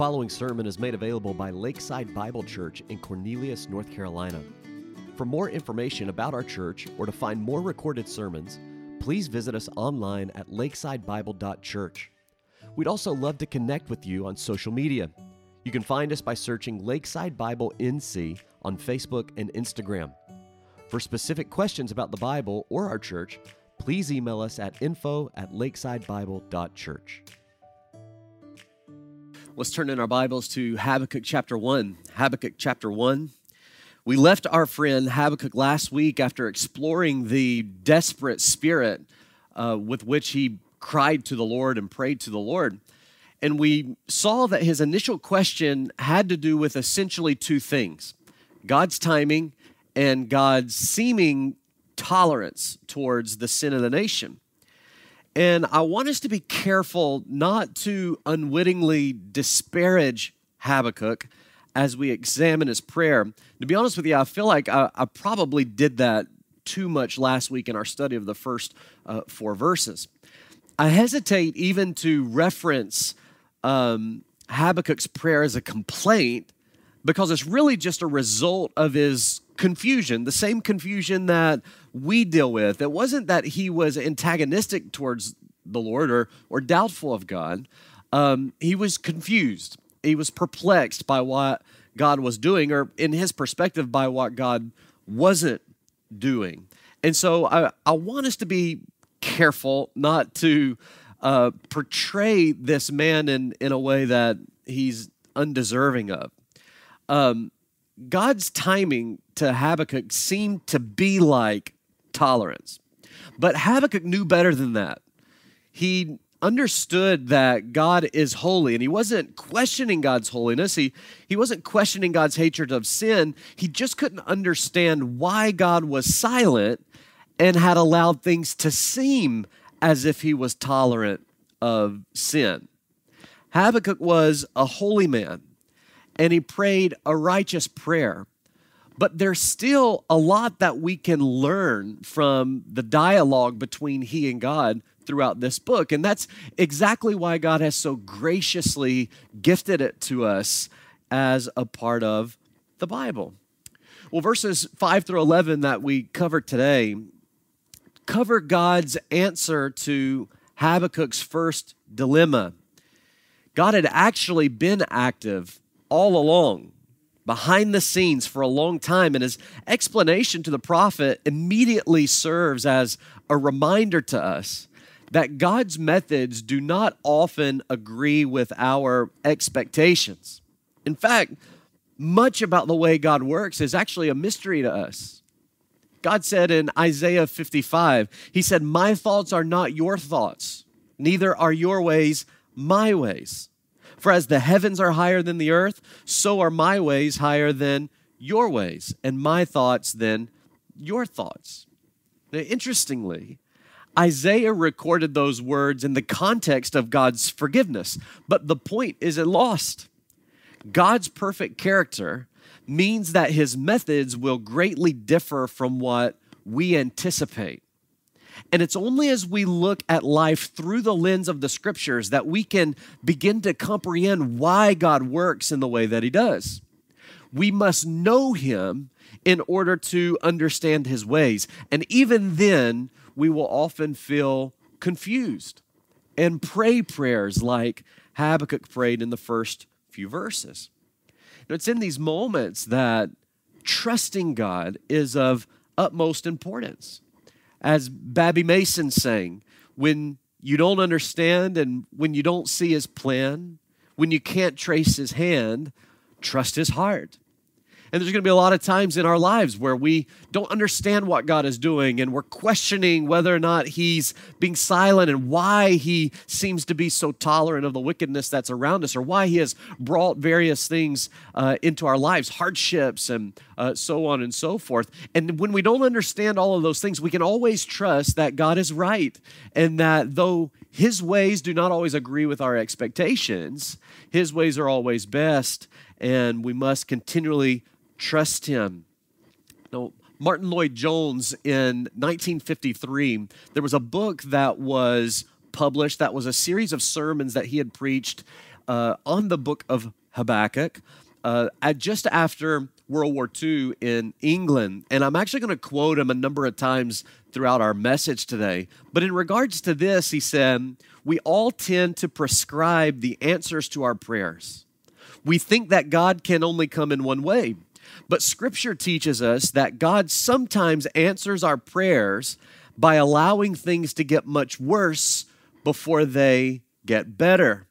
following sermon is made available by Lakeside Bible Church in Cornelius, North Carolina. For more information about our church or to find more recorded sermons, please visit us online at lakesidebible.church. We'd also love to connect with you on social media. You can find us by searching Lakeside Bible NC on Facebook and Instagram. For specific questions about the Bible or our church, please email us at info at lakesidebible.church. Let's turn in our Bibles to Habakkuk chapter 1. Habakkuk chapter 1. We left our friend Habakkuk last week after exploring the desperate spirit uh, with which he cried to the Lord and prayed to the Lord. And we saw that his initial question had to do with essentially two things God's timing and God's seeming tolerance towards the sin of the nation. And I want us to be careful not to unwittingly disparage Habakkuk as we examine his prayer. To be honest with you, I feel like I, I probably did that too much last week in our study of the first uh, four verses. I hesitate even to reference um, Habakkuk's prayer as a complaint because it's really just a result of his confusion, the same confusion that we deal with. It wasn't that he was antagonistic towards the Lord or, or doubtful of God. Um, he was confused. He was perplexed by what God was doing, or in his perspective, by what God wasn't doing. And so I, I want us to be careful not to uh, portray this man in, in a way that he's undeserving of. Um, God's timing to Habakkuk seemed to be like tolerance. But Habakkuk knew better than that. He understood that God is holy and he wasn't questioning God's holiness. He, he wasn't questioning God's hatred of sin. He just couldn't understand why God was silent and had allowed things to seem as if he was tolerant of sin. Habakkuk was a holy man and he prayed a righteous prayer. But there's still a lot that we can learn from the dialogue between he and God throughout this book. And that's exactly why God has so graciously gifted it to us as a part of the Bible. Well, verses 5 through 11 that we covered today cover God's answer to Habakkuk's first dilemma. God had actually been active all along, behind the scenes for a long time. And his explanation to the prophet immediately serves as a reminder to us that God's methods do not often agree with our expectations. In fact, much about the way God works is actually a mystery to us. God said in Isaiah 55, He said, My thoughts are not your thoughts, neither are your ways my ways. For as the heavens are higher than the earth, so are my ways higher than your ways, and my thoughts than your thoughts. Now, interestingly, Isaiah recorded those words in the context of God's forgiveness, but the point isn't lost. God's perfect character means that his methods will greatly differ from what we anticipate. And it's only as we look at life through the lens of the scriptures that we can begin to comprehend why God works in the way that he does. We must know him in order to understand his ways. And even then, we will often feel confused and pray prayers like Habakkuk prayed in the first few verses. Now, it's in these moments that trusting God is of utmost importance as Babbie Mason sang, when you don't understand and when you don't see his plan, when you can't trace his hand, trust his heart. And there's going to be a lot of times in our lives where we don't understand what God is doing and we're questioning whether or not He's being silent and why He seems to be so tolerant of the wickedness that's around us or why He has brought various things uh, into our lives, hardships and uh, so on and so forth. And when we don't understand all of those things, we can always trust that God is right and that though His ways do not always agree with our expectations, His ways are always best and we must continually trust him. Now, Martyn Lloyd-Jones in 1953, there was a book that was published that was a series of sermons that he had preached uh, on the book of Habakkuk uh, just after World War II in England. And I'm actually going to quote him a number of times throughout our message today. But in regards to this, he said, We all tend to prescribe the answers to our prayers. We think that God can only come in one way. But scripture teaches us that God sometimes answers our prayers by allowing things to get much worse before they get better.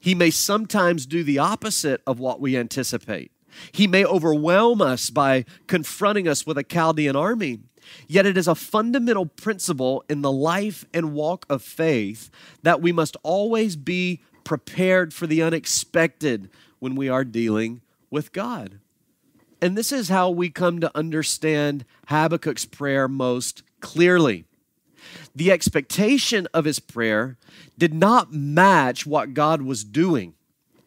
He may sometimes do the opposite of what we anticipate. He may overwhelm us by confronting us with a Chaldean army. Yet it is a fundamental principle in the life and walk of faith that we must always be prepared for the unexpected when we are dealing with God. And this is how we come to understand Habakkuk's prayer most clearly the expectation of his prayer did not match what God was doing,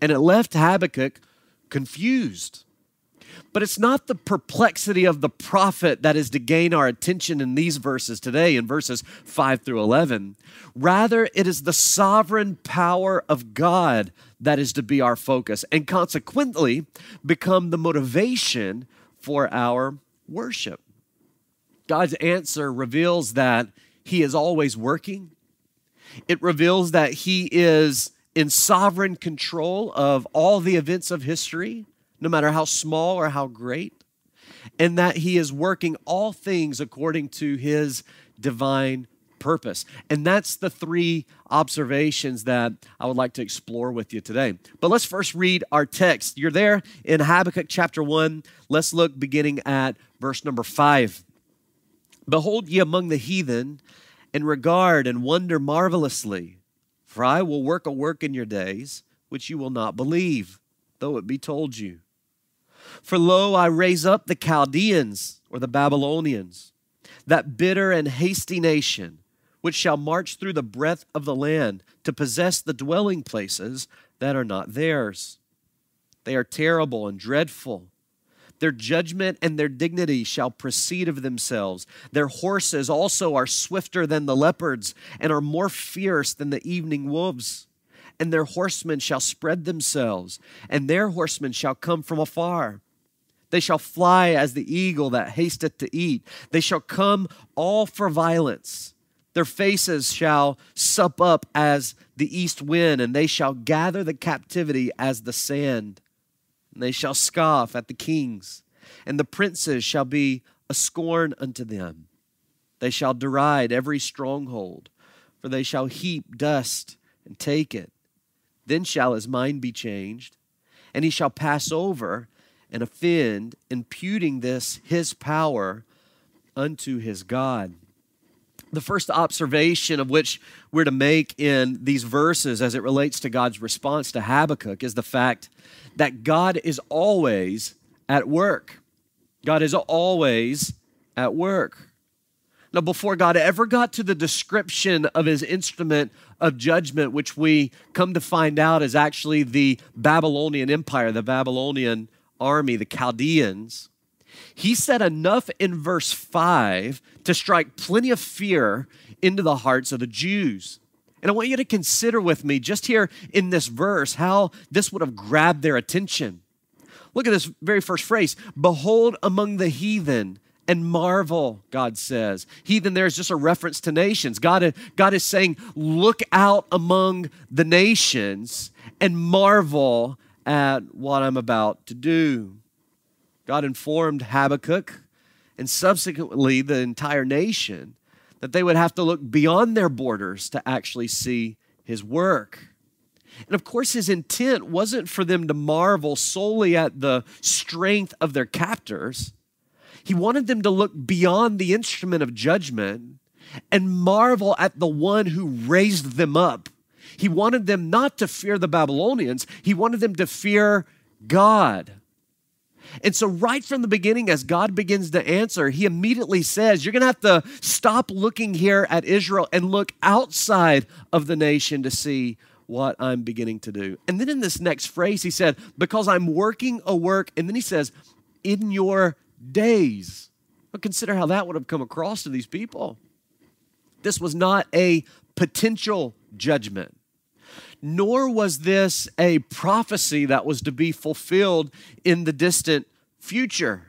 and it left Habakkuk confused. But it's not the perplexity of the prophet that is to gain our attention in these verses today, in verses 5 through 11. Rather, it is the sovereign power of God that is to be our focus, and consequently become the motivation for our worship. God's answer reveals that he is always working. It reveals that He is in sovereign control of all the events of history, no matter how small or how great, and that He is working all things according to His divine purpose. And that's the three observations that I would like to explore with you today. But let's first read our text. You're there in Habakkuk chapter 1. Let's look beginning at verse number 5. Behold ye among the heathen, and regard and wonder marvelously. For I will work a work in your days which you will not believe, though it be told you. For lo, I raise up the Chaldeans, or the Babylonians, that bitter and hasty nation, which shall march through the breadth of the land to possess the dwelling places that are not theirs. They are terrible and dreadful their judgment and their dignity shall proceed of themselves. Their horses also are swifter than the leopards and are more fierce than the evening wolves. And their horsemen shall spread themselves, and their horsemen shall come from afar. They shall fly as the eagle that hasteth to eat. They shall come all for violence. Their faces shall sup up as the east wind, and they shall gather the captivity as the sand and they shall scoff at the kings, and the princes shall be a scorn unto them. They shall deride every stronghold, for they shall heap dust and take it. Then shall his mind be changed, and he shall pass over and offend, imputing this his power unto his God. The first observation of which we're to make in these verses as it relates to God's response to Habakkuk is the fact that God is always at work. God is always at work. Now, before God ever got to the description of his instrument of judgment, which we come to find out is actually the Babylonian Empire, the Babylonian army, the Chaldeans, he said enough in verse 5 to strike plenty of fear into the hearts of the Jews. And I want you to consider with me, just here in this verse, how this would have grabbed their attention. Look at this very first phrase Behold among the heathen and marvel, God says. Heathen there is just a reference to nations. God, God is saying, Look out among the nations and marvel at what I'm about to do. God informed Habakkuk and subsequently the entire nation that they would have to look beyond their borders to actually see his work. And of course, his intent wasn't for them to marvel solely at the strength of their captors. He wanted them to look beyond the instrument of judgment and marvel at the one who raised them up. He wanted them not to fear the Babylonians, he wanted them to fear God. And so, right from the beginning, as God begins to answer, he immediately says, You're going to have to stop looking here at Israel and look outside of the nation to see what I'm beginning to do. And then in this next phrase, he said, Because I'm working a work. And then he says, In your days. But consider how that would have come across to these people. This was not a potential judgment. Nor was this a prophecy that was to be fulfilled in the distant future.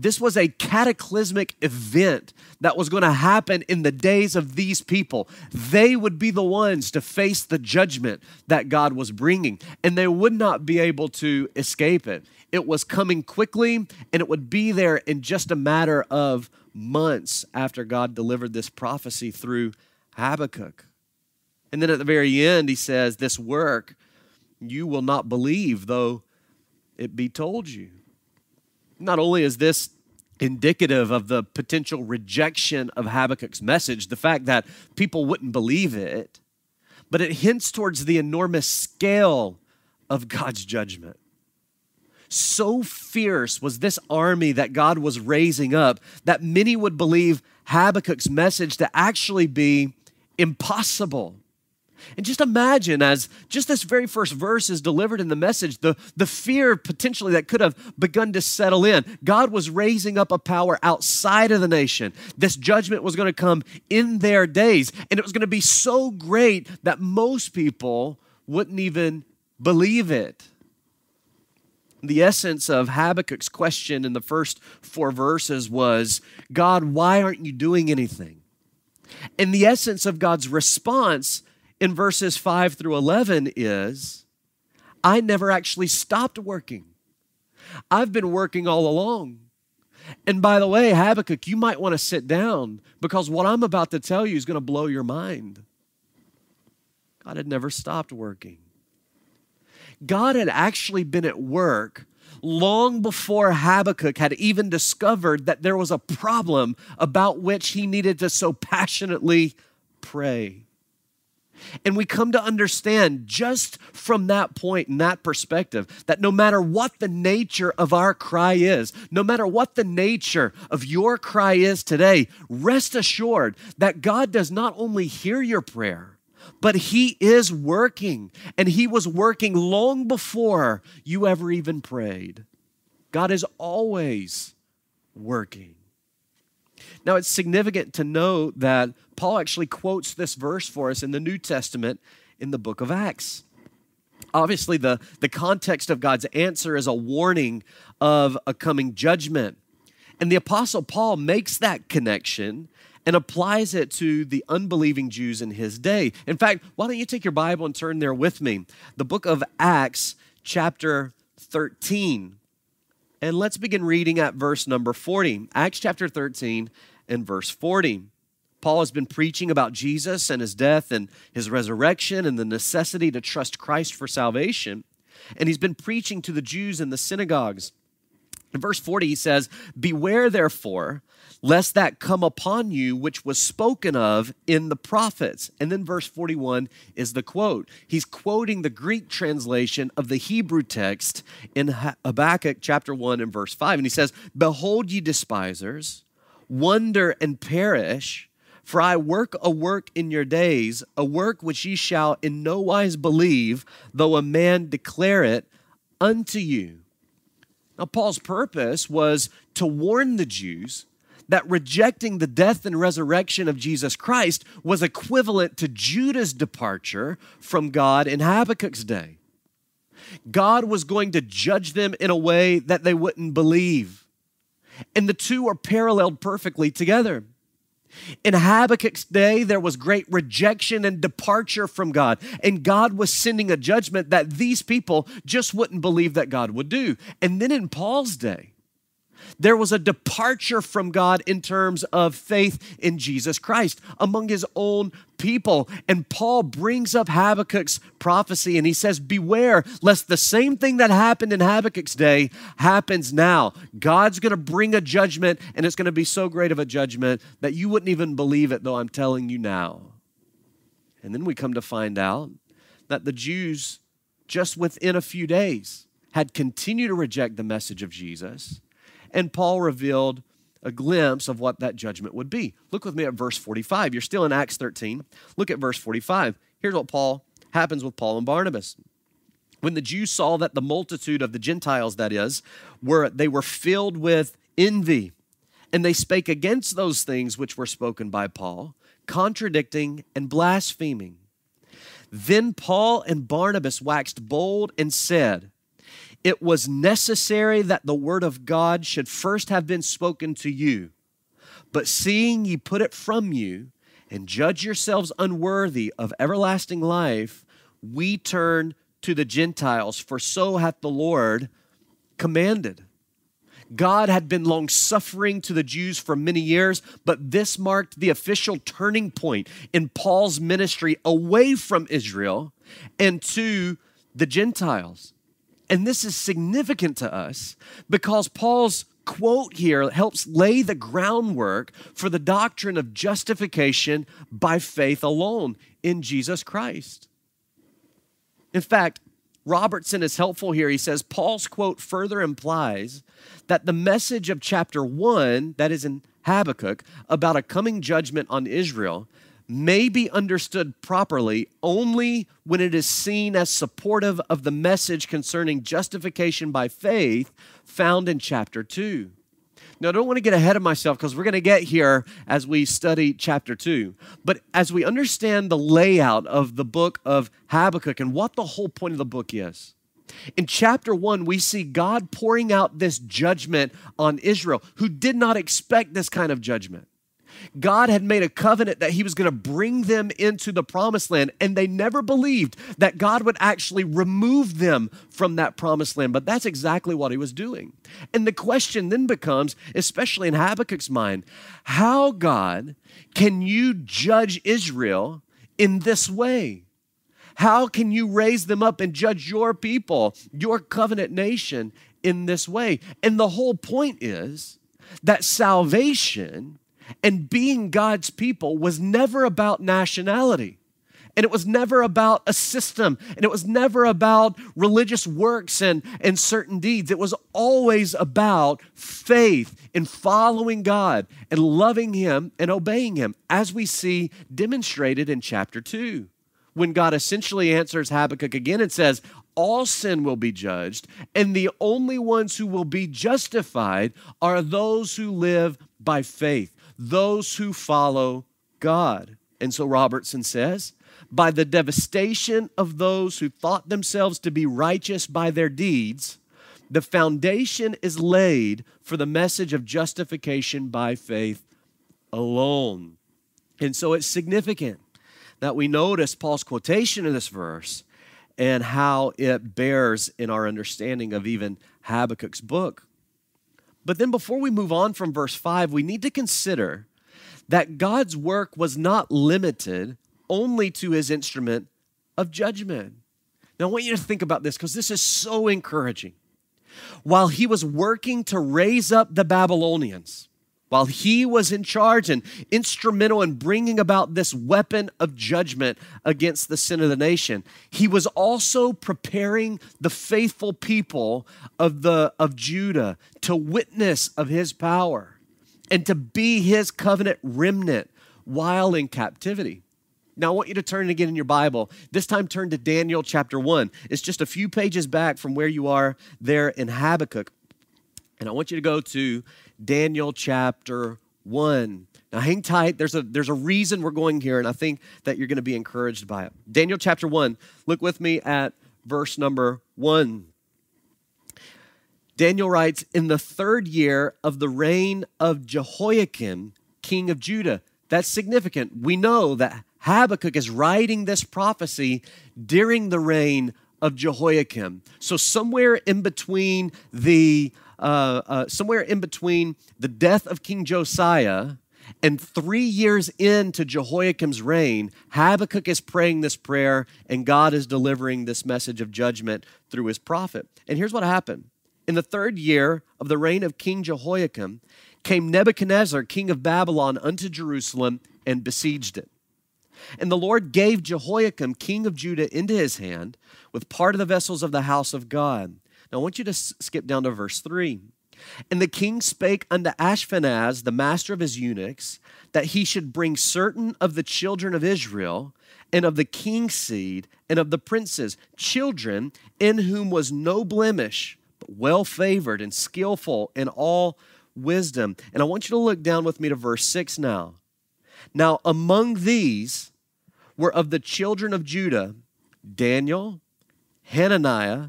This was a cataclysmic event that was going to happen in the days of these people. They would be the ones to face the judgment that God was bringing, and they would not be able to escape it. It was coming quickly, and it would be there in just a matter of months after God delivered this prophecy through Habakkuk. And then at the very end, he says, This work you will not believe, though it be told you. Not only is this indicative of the potential rejection of Habakkuk's message, the fact that people wouldn't believe it, but it hints towards the enormous scale of God's judgment. So fierce was this army that God was raising up that many would believe Habakkuk's message to actually be impossible. And just imagine as just this very first verse is delivered in the message, the, the fear potentially that could have begun to settle in. God was raising up a power outside of the nation. This judgment was going to come in their days, and it was going to be so great that most people wouldn't even believe it. The essence of Habakkuk's question in the first four verses was God, why aren't you doing anything? And the essence of God's response in verses 5 through 11 is I never actually stopped working. I've been working all along. And by the way, Habakkuk, you might want to sit down because what I'm about to tell you is going to blow your mind. God had never stopped working. God had actually been at work long before Habakkuk had even discovered that there was a problem about which he needed to so passionately pray. And we come to understand just from that point and that perspective that no matter what the nature of our cry is, no matter what the nature of your cry is today, rest assured that God does not only hear your prayer, but He is working. And He was working long before you ever even prayed. God is always working. Now, it's significant to know that Paul actually quotes this verse for us in the New Testament in the book of Acts. Obviously, the, the context of God's answer is a warning of a coming judgment. And the Apostle Paul makes that connection and applies it to the unbelieving Jews in his day. In fact, why don't you take your Bible and turn there with me? The book of Acts, chapter 13. And let's begin reading at verse number 40. Acts chapter 13 and verse 40. Paul has been preaching about Jesus and his death and his resurrection and the necessity to trust Christ for salvation. And he's been preaching to the Jews in the synagogues. In verse 40, he says, Beware therefore, lest that come upon you which was spoken of in the prophets. And then verse 41 is the quote. He's quoting the Greek translation of the Hebrew text in Habakkuk chapter 1 and verse 5. And he says, Behold, ye despisers, wonder and perish. For I work a work in your days, a work which ye shall in no wise believe, though a man declare it unto you. Now, Paul's purpose was to warn the Jews that rejecting the death and resurrection of Jesus Christ was equivalent to Judah's departure from God in Habakkuk's day. God was going to judge them in a way that they wouldn't believe. And the two are paralleled perfectly together. In Habakkuk's day, there was great rejection and departure from God, and God was sending a judgment that these people just wouldn't believe that God would do. And then in Paul's day, there was a departure from God in terms of faith in Jesus Christ among his own people. And Paul brings up Habakkuk's prophecy and he says, Beware lest the same thing that happened in Habakkuk's day happens now. God's going to bring a judgment, and it's going to be so great of a judgment that you wouldn't even believe it, though I'm telling you now. And then we come to find out that the Jews, just within a few days, had continued to reject the message of Jesus and Paul revealed a glimpse of what that judgment would be. Look with me at verse 45. You're still in Acts 13. Look at verse 45. Here's what Paul happens with Paul and Barnabas. When the Jews saw that the multitude of the Gentiles, that is, were they were filled with envy, and they spake against those things which were spoken by Paul, contradicting and blaspheming. Then Paul and Barnabas waxed bold and said, It was necessary that the word of God should first have been spoken to you. But seeing ye put it from you, and judge yourselves unworthy of everlasting life, we turn to the Gentiles, for so hath the Lord commanded. God had been long suffering to the Jews for many years, but this marked the official turning point in Paul's ministry away from Israel and to the Gentiles. And this is significant to us because Paul's quote here helps lay the groundwork for the doctrine of justification by faith alone in Jesus Christ. In fact, Robertson is helpful here. He says Paul's quote further implies that the message of chapter one, that is in Habakkuk, about a coming judgment on Israel, may be understood properly only when it is seen as supportive of the message concerning justification by faith found in chapter 2. Now, I don't want to get ahead of myself because we're going to get here as we study chapter 2. But as we understand the layout of the book of Habakkuk and what the whole point of the book is, in chapter 1, we see God pouring out this judgment on Israel, who did not expect this kind of judgment. God had made a covenant that he was going to bring them into the promised land, and they never believed that God would actually remove them from that promised land. But that's exactly what he was doing. And the question then becomes, especially in Habakkuk's mind, how, God, can you judge Israel in this way? How can you raise them up and judge your people, your covenant nation, in this way? And the whole point is that salvation and being God's people was never about nationality. And it was never about a system. And it was never about religious works and, and certain deeds. It was always about faith in following God and loving Him and obeying Him, as we see demonstrated in chapter 2 when God essentially answers Habakkuk again and says, All sin will be judged, and the only ones who will be justified are those who live by faith those who follow God. And so Robertson says, by the devastation of those who thought themselves to be righteous by their deeds, the foundation is laid for the message of justification by faith alone. And so it's significant that we notice Paul's quotation in this verse and how it bears in our understanding of even Habakkuk's book. But then before we move on from verse 5, we need to consider that God's work was not limited only to his instrument of judgment. Now, I want you to think about this because this is so encouraging. While he was working to raise up the Babylonians, while he was in charge and instrumental in bringing about this weapon of judgment against the sin of the nation, he was also preparing the faithful people of, the, of Judah to witness of his power and to be his covenant remnant while in captivity. Now, I want you to turn again in your Bible. This time, turn to Daniel chapter 1. It's just a few pages back from where you are there in Habakkuk. And I want you to go to Daniel chapter 1. Now hang tight. There's a there's a reason we're going here, and I think that you're going to be encouraged by it. Daniel chapter 1. Look with me at verse number 1. Daniel writes, In the third year of the reign of Jehoiakim, king of Judah. That's significant. We know that Habakkuk is writing this prophecy during the reign of Jehoiakim. So, somewhere in between the uh, uh, somewhere in between the death of King Josiah and three years into Jehoiakim's reign, Habakkuk is praying this prayer, and God is delivering this message of judgment through his prophet. And here's what happened. In the third year of the reign of King Jehoiakim, came Nebuchadnezzar, king of Babylon, unto Jerusalem and besieged it. And the Lord gave Jehoiakim, king of Judah, into his hand with part of the vessels of the house of God. Now, I want you to skip down to verse 3. And the king spake unto Ashpenaz, the master of his eunuchs, that he should bring certain of the children of Israel, and of the king's seed, and of the princes, children in whom was no blemish, but well favored and skillful in all wisdom. And I want you to look down with me to verse 6 now. Now, among these were of the children of Judah Daniel, Hananiah,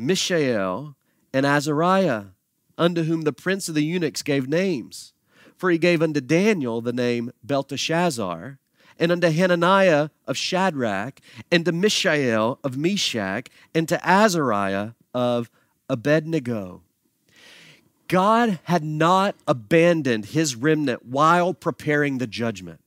Mishael, and Azariah, unto whom the prince of the eunuchs gave names. For he gave unto Daniel the name Belteshazzar, and unto Hananiah of Shadrach, and to Mishael of Meshach, and to Azariah of Abednego. God had not abandoned his remnant while preparing the judgment.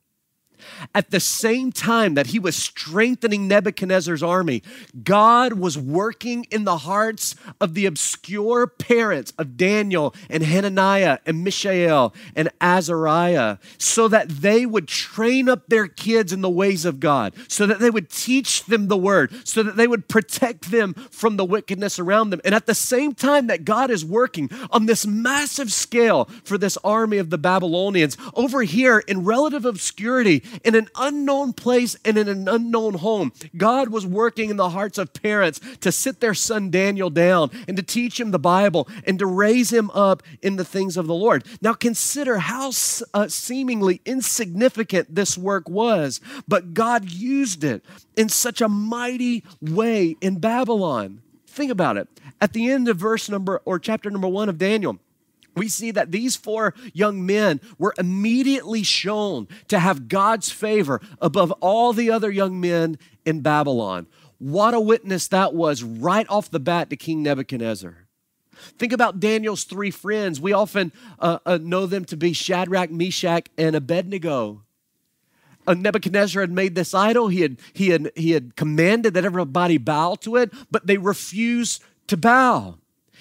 At the same time that he was strengthening Nebuchadnezzar's army, God was working in the hearts of the obscure parents of Daniel and Hananiah and Mishael and Azariah so that they would train up their kids in the ways of God, so that they would teach them the word, so that they would protect them from the wickedness around them. And at the same time that God is working on this massive scale for this army of the Babylonians, over here in relative obscurity, in an unknown place and in an unknown home. God was working in the hearts of parents to sit their son Daniel down and to teach him the Bible and to raise him up in the things of the Lord. Now consider how uh, seemingly insignificant this work was, but God used it in such a mighty way in Babylon. Think about it. At the end of verse number or chapter number one of Daniel, we see that these four young men were immediately shown to have God's favor above all the other young men in Babylon. What a witness that was right off the bat to King Nebuchadnezzar. Think about Daniel's three friends. We often uh, uh, know them to be Shadrach, Meshach, and Abednego. Uh, Nebuchadnezzar had made this idol. He had, he, had, he had commanded that everybody bow to it, but they refused to bow.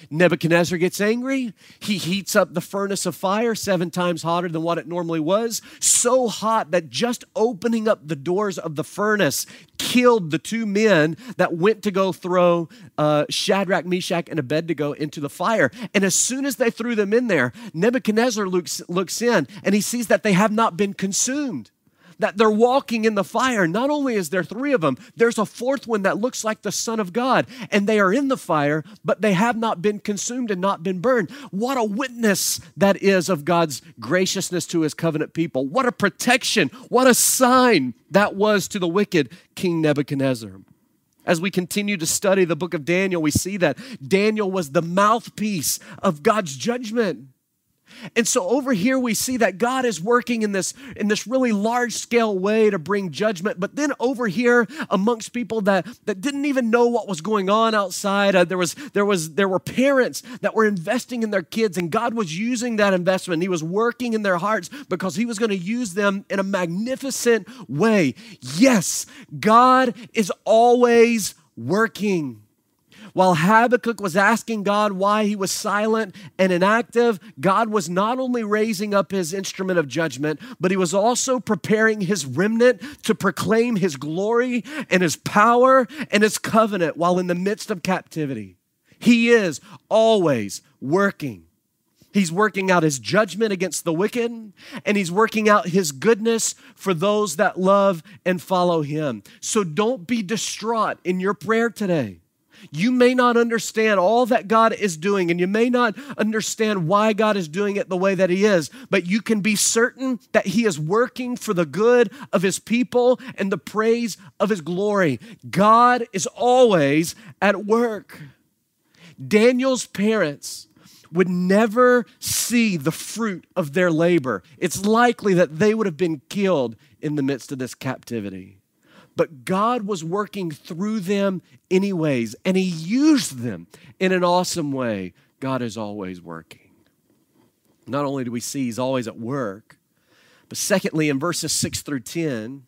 Nebuchadnezzar gets angry. He heats up the furnace of fire seven times hotter than what it normally was. So hot that just opening up the doors of the furnace killed the two men that went to go throw uh, Shadrach, Meshach, and Abednego into the fire. And as soon as they threw them in there, Nebuchadnezzar looks, looks in and he sees that they have not been consumed that they're walking in the fire. Not only is there three of them, there's a fourth one that looks like the Son of God, and they are in the fire, but they have not been consumed and not been burned. What a witness that is of God's graciousness to his covenant people. What a protection. What a sign that was to the wicked King Nebuchadnezzar. As we continue to study the book of Daniel, we see that Daniel was the mouthpiece of God's judgment. And so over here we see that God is working in this in this really large scale way to bring judgment. But then over here amongst people that that didn't even know what was going on outside, uh, there was there was there were parents that were investing in their kids, and God was using that investment. He was working in their hearts because He was going to use them in a magnificent way. Yes, God is always working. While Habakkuk was asking God why he was silent and inactive, God was not only raising up his instrument of judgment, but he was also preparing his remnant to proclaim his glory and his power and his covenant while in the midst of captivity. He is always working. He's working out his judgment against the wicked, and he's working out his goodness for those that love and follow him. So don't be distraught in your prayer today. You may not understand all that God is doing, and you may not understand why God is doing it the way that He is, but you can be certain that He is working for the good of His people and the praise of His glory. God is always at work. Daniel's parents would never see the fruit of their labor. It's likely that they would have been killed in the midst of this captivity. But God was working through them anyways, and He used them in an awesome way. God is always working. Not only do we see He's always at work, but secondly, in verses 6 through 10,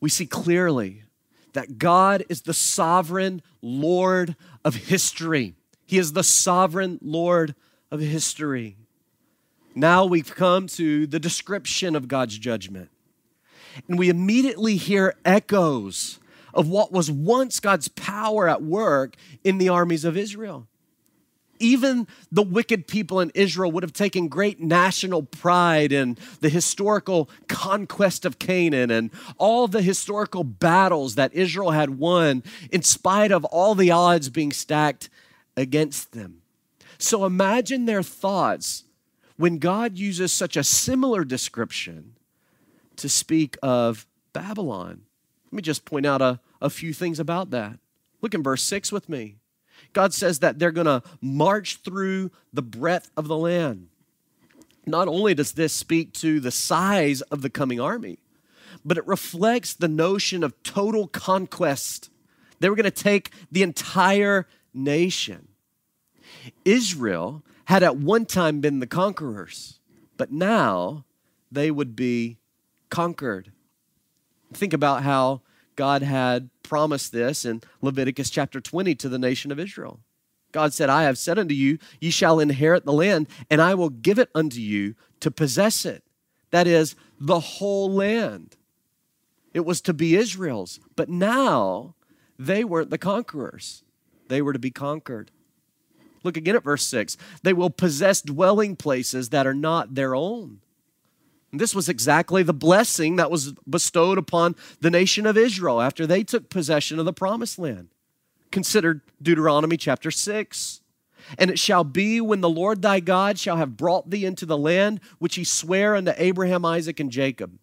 we see clearly that God is the sovereign Lord of history. He is the sovereign Lord of history. Now we've come to the description of God's judgment and we immediately hear echoes of what was once God's power at work in the armies of Israel. Even the wicked people in Israel would have taken great national pride in the historical conquest of Canaan and all the historical battles that Israel had won, in spite of all the odds being stacked against them. So imagine their thoughts when God uses such a similar description to speak of Babylon. Let me just point out a, a few things about that. Look in verse 6 with me. God says that they're going to march through the breadth of the land. Not only does this speak to the size of the coming army, but it reflects the notion of total conquest. They were going to take the entire nation. Israel had at one time been the conquerors, but now they would be conquered. Think about how God had promised this in Leviticus chapter 20 to the nation of Israel. God said, I have said unto you, ye shall inherit the land, and I will give it unto you to possess it. That is, the whole land. It was to be Israel's. But now they weren't the conquerors, they were to be conquered. Look again at verse 6. They will possess dwelling places that are not their own. And this was exactly the blessing that was bestowed upon the nation of Israel after they took possession of the promised land. Consider Deuteronomy chapter 6. And it shall be when the Lord thy God shall have brought thee into the land which he sware unto Abraham, Isaac, and Jacob,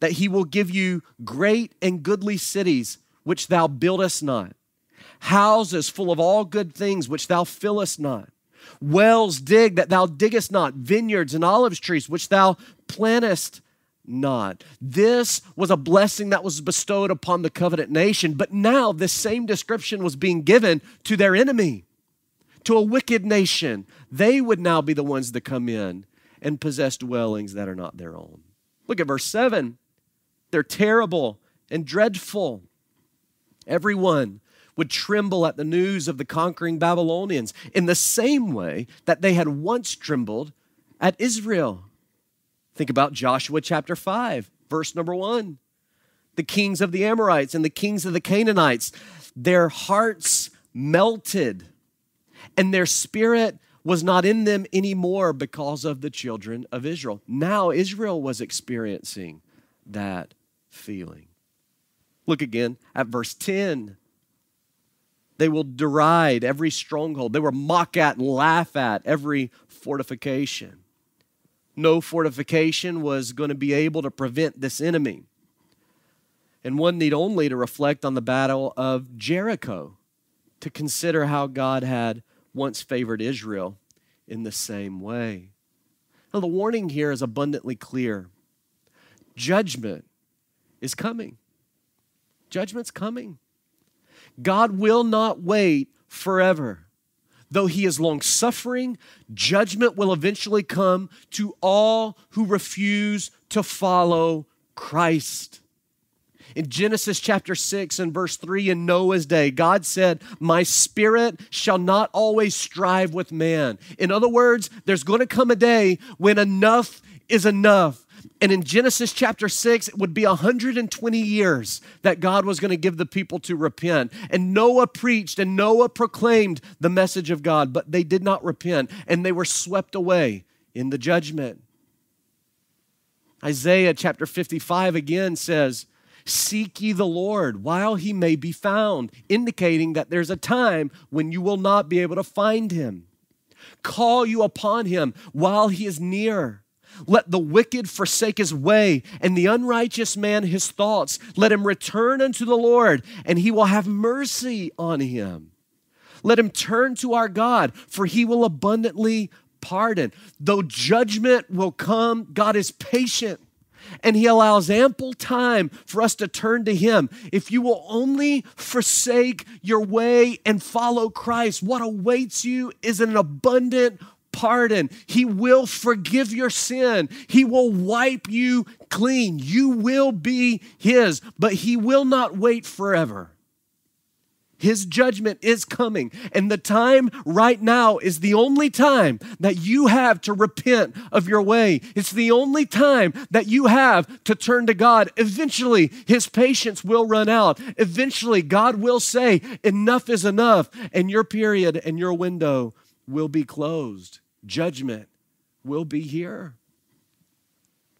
that he will give you great and goodly cities which thou buildest not, houses full of all good things which thou fillest not wells dig that thou diggest not, vineyards and olive trees which thou plantest not. This was a blessing that was bestowed upon the covenant nation, but now this same description was being given to their enemy, to a wicked nation. They would now be the ones that come in and possess dwellings that are not their own. Look at verse 7. They're terrible and dreadful. Everyone would tremble at the news of the conquering Babylonians in the same way that they had once trembled at Israel. Think about Joshua chapter 5, verse number 1. The kings of the Amorites and the kings of the Canaanites, their hearts melted, and their spirit was not in them anymore because of the children of Israel. Now Israel was experiencing that feeling. Look again at verse 10. They will deride every stronghold. They will mock at and laugh at every fortification. No fortification was going to be able to prevent this enemy. And one need only to reflect on the battle of Jericho to consider how God had once favored Israel in the same way. Now, the warning here is abundantly clear judgment is coming. Judgment's coming. God will not wait forever. Though he is long suffering, judgment will eventually come to all who refuse to follow Christ. In Genesis chapter 6 and verse 3 in Noah's day, God said, My spirit shall not always strive with man. In other words, there's going to come a day when enough is enough. And in Genesis chapter 6, it would be 120 years that God was going to give the people to repent. And Noah preached and Noah proclaimed the message of God, but they did not repent and they were swept away in the judgment. Isaiah chapter 55 again says, Seek ye the Lord while he may be found, indicating that there's a time when you will not be able to find him. Call you upon him while he is near. Let the wicked forsake his way, and the unrighteous man his thoughts. Let him return unto the Lord, and he will have mercy on him. Let him turn to our God, for he will abundantly pardon. Though judgment will come, God is patient and he allows ample time for us to turn to him. If you will only forsake your way and follow Christ, what awaits you is an abundant pardon. He will forgive your sin. He will wipe you clean. You will be His, but He will not wait forever. His judgment is coming, and the time right now is the only time that you have to repent of your way. It's the only time that you have to turn to God. Eventually, His patience will run out. Eventually, God will say, Enough is enough, and your period and your window will be closed judgment will be here.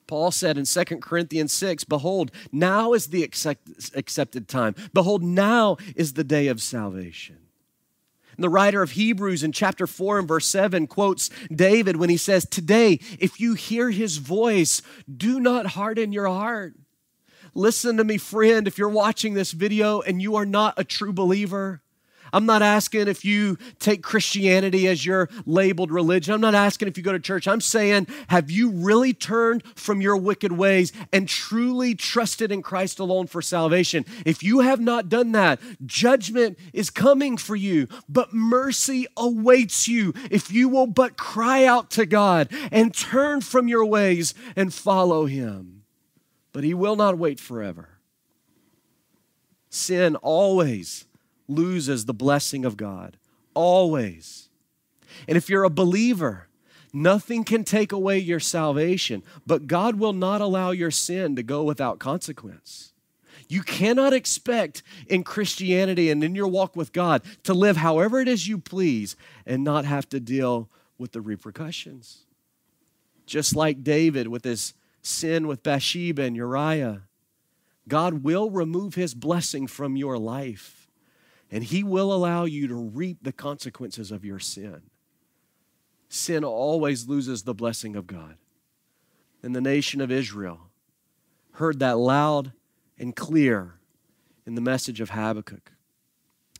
Paul said in 2 Corinthians 6, Behold, now is the accepted time. Behold, now is the day of salvation. And the writer of Hebrews in chapter 4 and verse 7 quotes David when he says, Today, if you hear his voice, do not harden your heart listen to me, friend, if you're watching this video and you are not a true believer, I'm not asking if you take Christianity as your labeled religion. I'm not asking if you go to church. I'm saying, have you really turned from your wicked ways and truly trusted in Christ alone for salvation? If you have not done that, judgment is coming for you, but mercy awaits you if you will but cry out to God and turn from your ways and follow Him. But He will not wait forever. Sin always loses the blessing of God. Always. And if you're a believer, nothing can take away your salvation, but God will not allow your sin to go without consequence. You cannot expect in Christianity and in your walk with God to live however it is you please and not have to deal with the repercussions. Just like David with his sin with Bathsheba and Uriah, God will remove his blessing from your life and He will allow you to reap the consequences of your sin. Sin always loses the blessing of God. And the nation of Israel heard that loud and clear in the message of Habakkuk.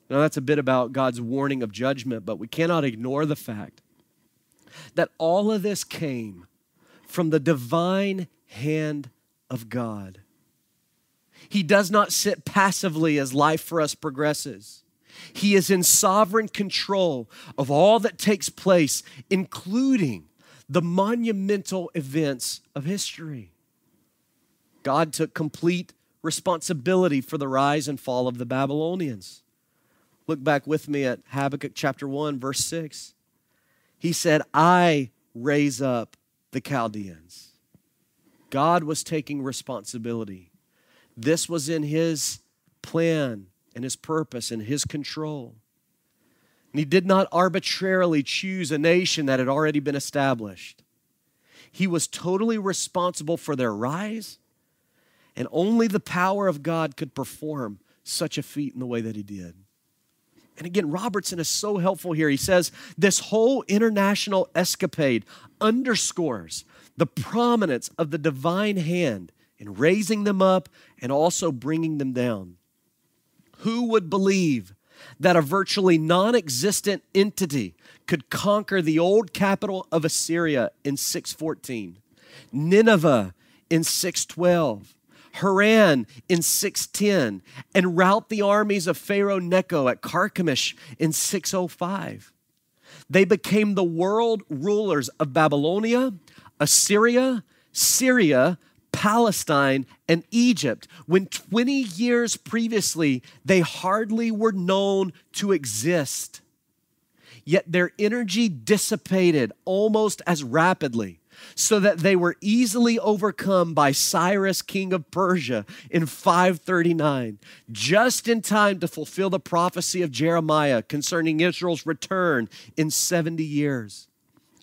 Now, that's a bit about God's warning of judgment, but we cannot ignore the fact that all of this came from the divine hand of God. He does not sit passively as life for us progresses. He is in sovereign control of all that takes place, including the monumental events of history. God took complete responsibility for the rise and fall of the Babylonians. Look back with me at Habakkuk chapter 1, verse 6. He said, I raise up the Chaldeans. God was taking responsibility. This was in his plan and his purpose and his control. And he did not arbitrarily choose a nation that had already been established. He was totally responsible for their rise, and only the power of God could perform such a feat in the way that he did. And again, Robertson is so helpful here. He says this whole international escapade underscores the prominence of the divine hand in raising them up and also bringing them down. Who would believe that a virtually non existent entity could conquer the old capital of Assyria in 614, Nineveh in 612, Haran in 610, and rout the armies of Pharaoh Necho at Carchemish in 605? They became the world rulers of Babylonia, Assyria, Syria, Palestine, and Egypt, when 20 years previously they hardly were known to exist. Yet their energy dissipated almost as rapidly, so that they were easily overcome by Cyrus, king of Persia, in 539, just in time to fulfill the prophecy of Jeremiah concerning Israel's return in 70 years.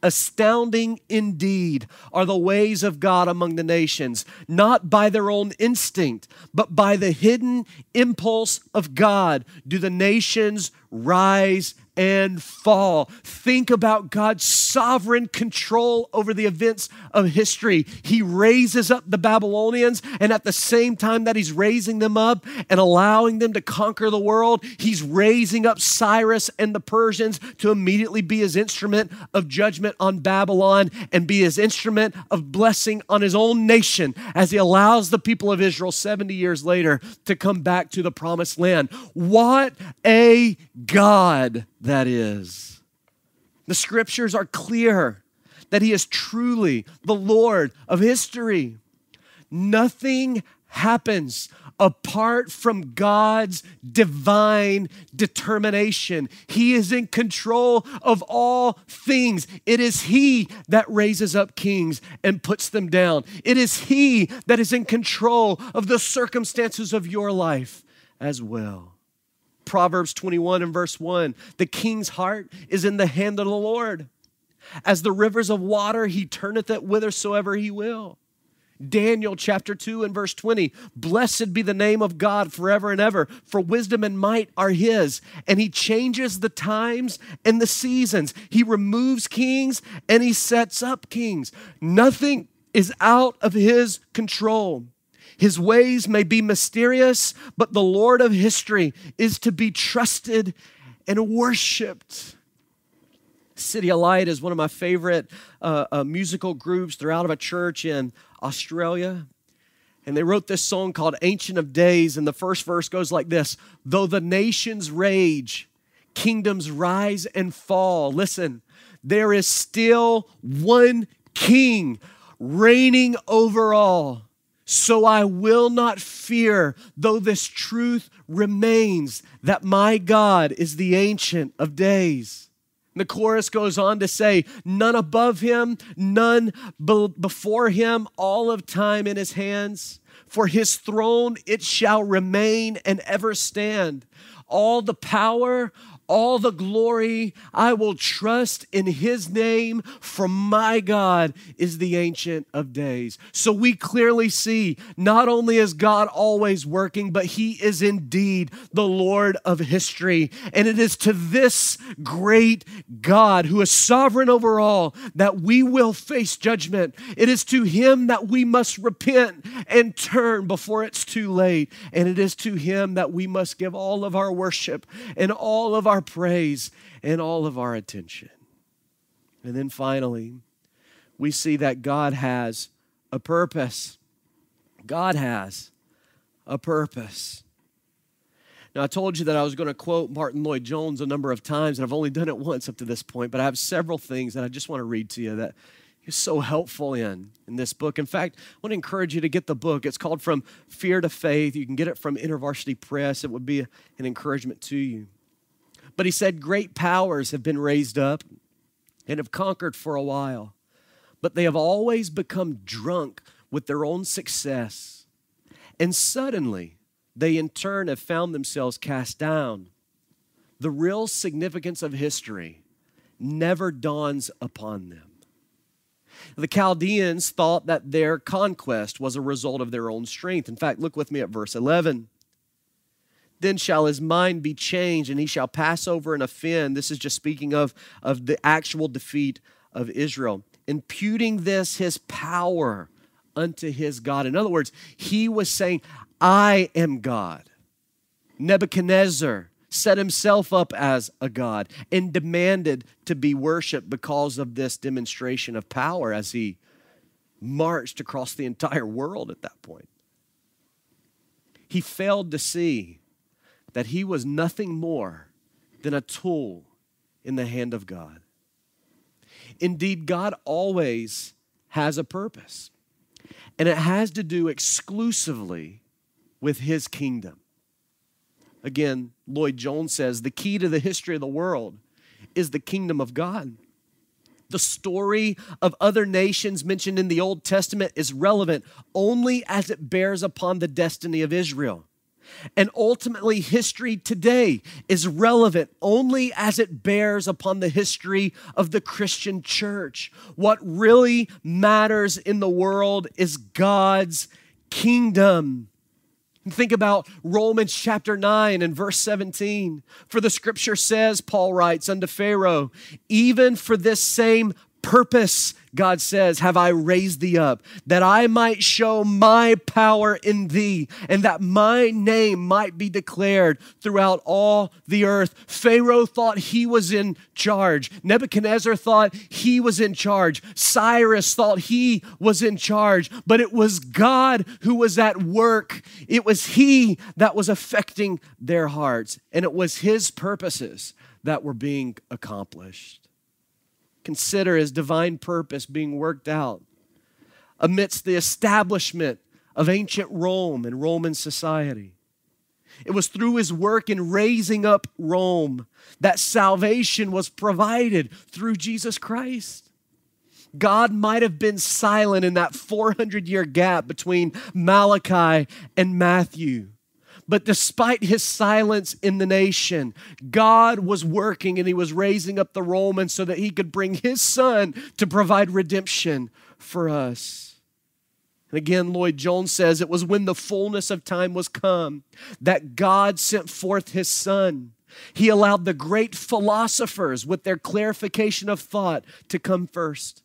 Astounding indeed are the ways of God among the nations, not by their own instinct, but by the hidden impulse of God. Do the nations rise and fall. Think about God's sovereign control over the events of history. He raises up the Babylonians, and at the same time that He's raising them up and allowing them to conquer the world, He's raising up Cyrus and the Persians to immediately be His instrument of judgment on Babylon and be His instrument of blessing on His own nation as He allows the people of Israel 70 years later to come back to the promised land. What a God that is. The scriptures are clear that He is truly the Lord of history. Nothing happens apart from God's divine determination. He is in control of all things. It is He that raises up kings and puts them down. It is He that is in control of the circumstances of your life as well. Proverbs 21 and verse 1 The king's heart is in the hand of the Lord. As the rivers of water, he turneth it whithersoever he will. Daniel chapter 2 and verse 20 Blessed be the name of God forever and ever, for wisdom and might are his. And he changes the times and the seasons. He removes kings and he sets up kings. Nothing is out of his control. His ways may be mysterious, but the Lord of history is to be trusted and worshiped. CityAlight is one of my favorite uh, uh, musical groups. They're out of a church in Australia. And they wrote this song called Ancient of Days. And the first verse goes like this Though the nations rage, kingdoms rise and fall. Listen, there is still one king reigning over all. So I will not fear, though this truth remains that my God is the Ancient of Days. And the chorus goes on to say, None above him, none be- before him, all of time in his hands. For his throne it shall remain and ever stand. All the power, all the glory. I will trust in his name, for my God is the Ancient of Days. So we clearly see not only is God always working, but he is indeed the Lord of history. And it is to this great God who is sovereign over all that we will face judgment. It is to him that we must repent and turn before it's too late. And it is to him that we must give all of our worship and all of our our praise and all of our attention. And then finally, we see that God has a purpose. God has a purpose. Now, I told you that I was going to quote Martyn Lloyd-Jones a number of times, and I've only done it once up to this point, but I have several things that I just want to read to you that he's so helpful in in this book. In fact, I want to encourage you to get the book. It's called From Fear to Faith. You can get it from InterVarsity Press. It would be an encouragement to you. But he said, Great powers have been raised up and have conquered for a while, but they have always become drunk with their own success. And suddenly, they in turn have found themselves cast down. The real significance of history never dawns upon them. The Chaldeans thought that their conquest was a result of their own strength. In fact, look with me at verse 11 then shall his mind be changed and he shall pass over and offend. This is just speaking of, of the actual defeat of Israel, imputing this his power unto his God. In other words, he was saying, I am God. Nebuchadnezzar set himself up as a God and demanded to be worshiped because of this demonstration of power as he marched across the entire world at that point. He failed to see that he was nothing more than a tool in the hand of God. Indeed, God always has a purpose, and it has to do exclusively with his kingdom. Again, Lloyd-Jones says the key to the history of the world is the kingdom of God. The story of other nations mentioned in the Old Testament is relevant only as it bears upon the destiny of Israel. And ultimately, history today is relevant only as it bears upon the history of the Christian church. What really matters in the world is God's kingdom. Think about Romans chapter 9 and verse 17. For the scripture says, Paul writes unto Pharaoh, even for this same purpose, God says, have I raised thee up, that I might show my power in thee, and that my name might be declared throughout all the earth. Pharaoh thought he was in charge. Nebuchadnezzar thought he was in charge. Cyrus thought he was in charge. But it was God who was at work. It was he that was affecting their hearts, and it was his purposes that were being accomplished consider his divine purpose being worked out amidst the establishment of ancient Rome and Roman society. It was through his work in raising up Rome that salvation was provided through Jesus Christ. God might have been silent in that 400 year gap between Malachi and Matthew. But despite his silence in the nation, God was working and he was raising up the Romans so that he could bring his son to provide redemption for us. And again, Lloyd-Jones says it was when the fullness of time was come that God sent forth his son. He allowed the great philosophers with their clarification of thought to come first.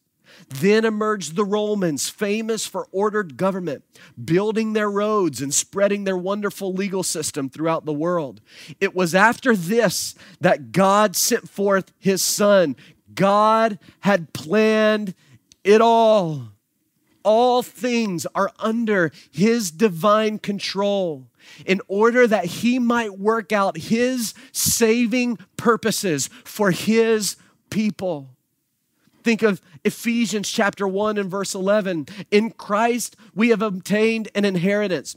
Then emerged the Romans, famous for ordered government, building their roads and spreading their wonderful legal system throughout the world. It was after this that God sent forth his son. God had planned it all. All things are under his divine control in order that he might work out his saving purposes for his people. Think of Ephesians chapter 1 and verse 11. In Christ, we have obtained an inheritance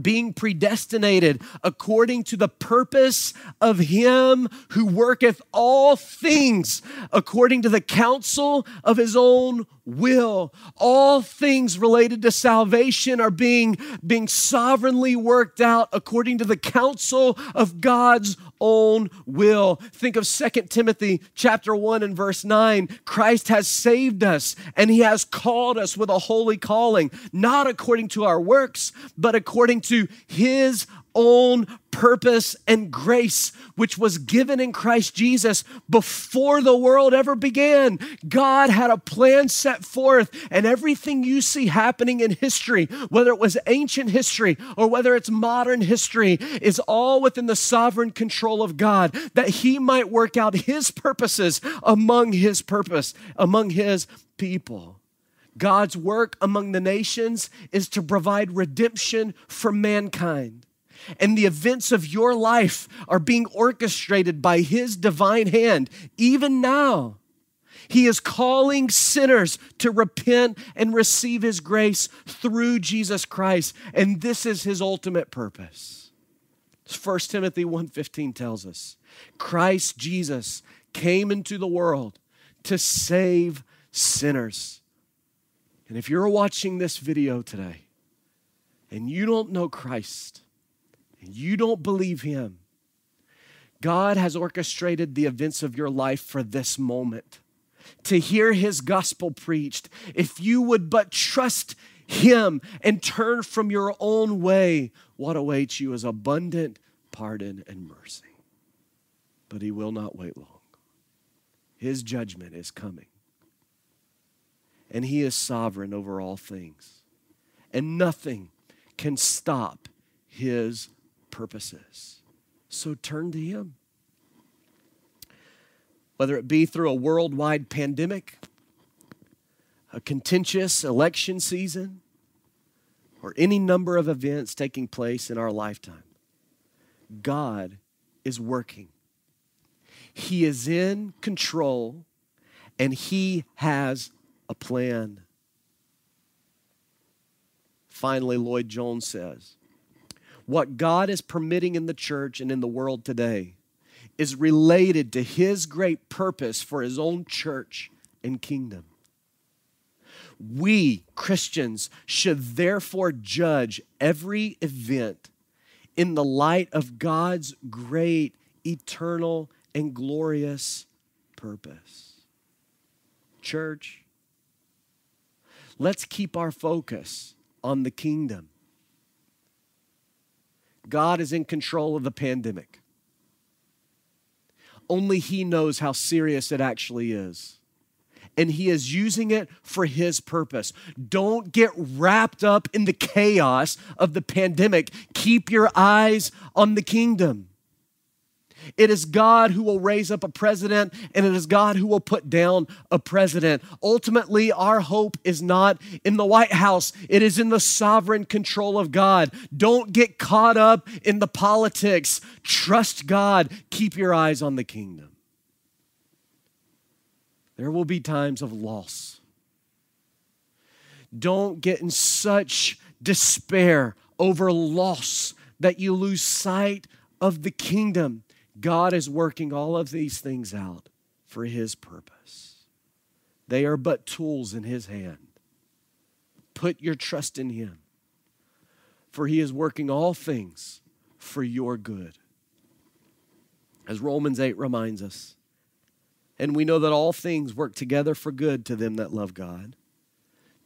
being predestinated according to the purpose of him who worketh all things according to the counsel of his own will all things related to salvation are being being sovereignly worked out according to the counsel of God's own will. Think of Second Timothy chapter 1 and verse 9 Christ has saved us and he has called us with a holy calling not according to our works but according to his own purpose and grace, which was given in Christ Jesus before the world ever began. God had a plan set forth, and everything you see happening in history, whether it was ancient history or whether it's modern history, is all within the sovereign control of God, that He might work out His purposes among His purpose, among His people. God's work among the nations is to provide redemption for mankind. And the events of your life are being orchestrated by His divine hand, even now. He is calling sinners to repent and receive His grace through Jesus Christ. And this is His ultimate purpose. 1 Timothy 1:15 tells us, Christ Jesus came into the world to save sinners. And if you're watching this video today and you don't know Christ, and you don't believe Him, God has orchestrated the events of your life for this moment to hear His gospel preached. If you would but trust Him and turn from your own way, what awaits you is abundant pardon and mercy. But He will not wait long. His judgment is coming. And He is sovereign over all things. And nothing can stop His purposes. So turn to Him. Whether it be through a worldwide pandemic, a contentious election season, or any number of events taking place in our lifetime, God is working. He is in control and He has a plan. Finally, Lloyd Jones says, what God is permitting in the church and in the world today is related to His great purpose for His own church and kingdom. We, Christians, should therefore judge every event in the light of God's great, eternal, and glorious purpose. Church, let's keep our focus on the kingdom God is in control of the pandemic. Only He knows how serious it actually is. And He is using it for His purpose. Don't get wrapped up in the chaos of the pandemic. Keep your eyes on the kingdom. It is God who will raise up a president, and it is God who will put down a president. Ultimately, our hope is not in the White House, it is in the sovereign control of God. Don't get caught up in the politics. Trust God. Keep your eyes on the kingdom. There will be times of loss. Don't get in such despair over loss that you lose sight of the kingdom. God is working all of these things out for His purpose. They are but tools in His hand. Put your trust in Him, for He is working all things for your good. As Romans 8 reminds us, and we know that all things work together for good to them that love God,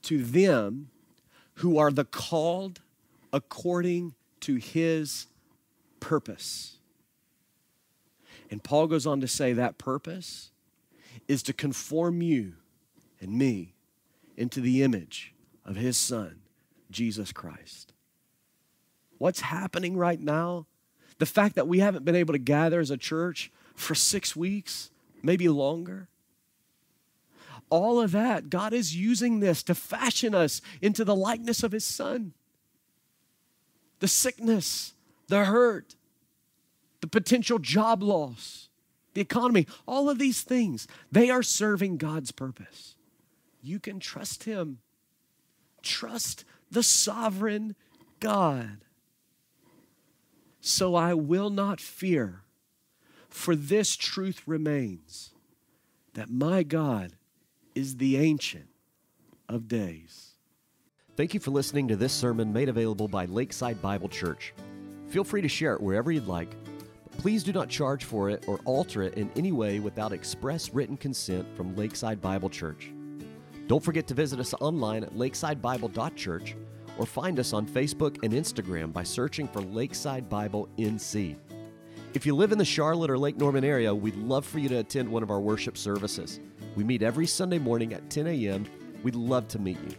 to them who are the called according to His purpose. And Paul goes on to say that purpose is to conform you and me into the image of his son, Jesus Christ. What's happening right now? The fact that we haven't been able to gather as a church for six weeks, maybe longer. All of that, God is using this to fashion us into the likeness of his son. The sickness, the hurt, the potential job loss, the economy, all of these things, they are serving God's purpose. You can trust Him. Trust the sovereign God. So I will not fear, for this truth remains that my God is the Ancient of Days. Thank you for listening to this sermon made available by Lakeside Bible Church. Feel free to share it wherever you'd like. Please do not charge for it or alter it in any way without express written consent from Lakeside Bible Church. Don't forget to visit us online at lakesidebibleChurch or find us on Facebook and Instagram by searching for Lakeside Bible NC. If you live in the Charlotte or Lake Norman area, we'd love for you to attend one of our worship services. We meet every Sunday morning at 10 a.m. We'd love to meet you.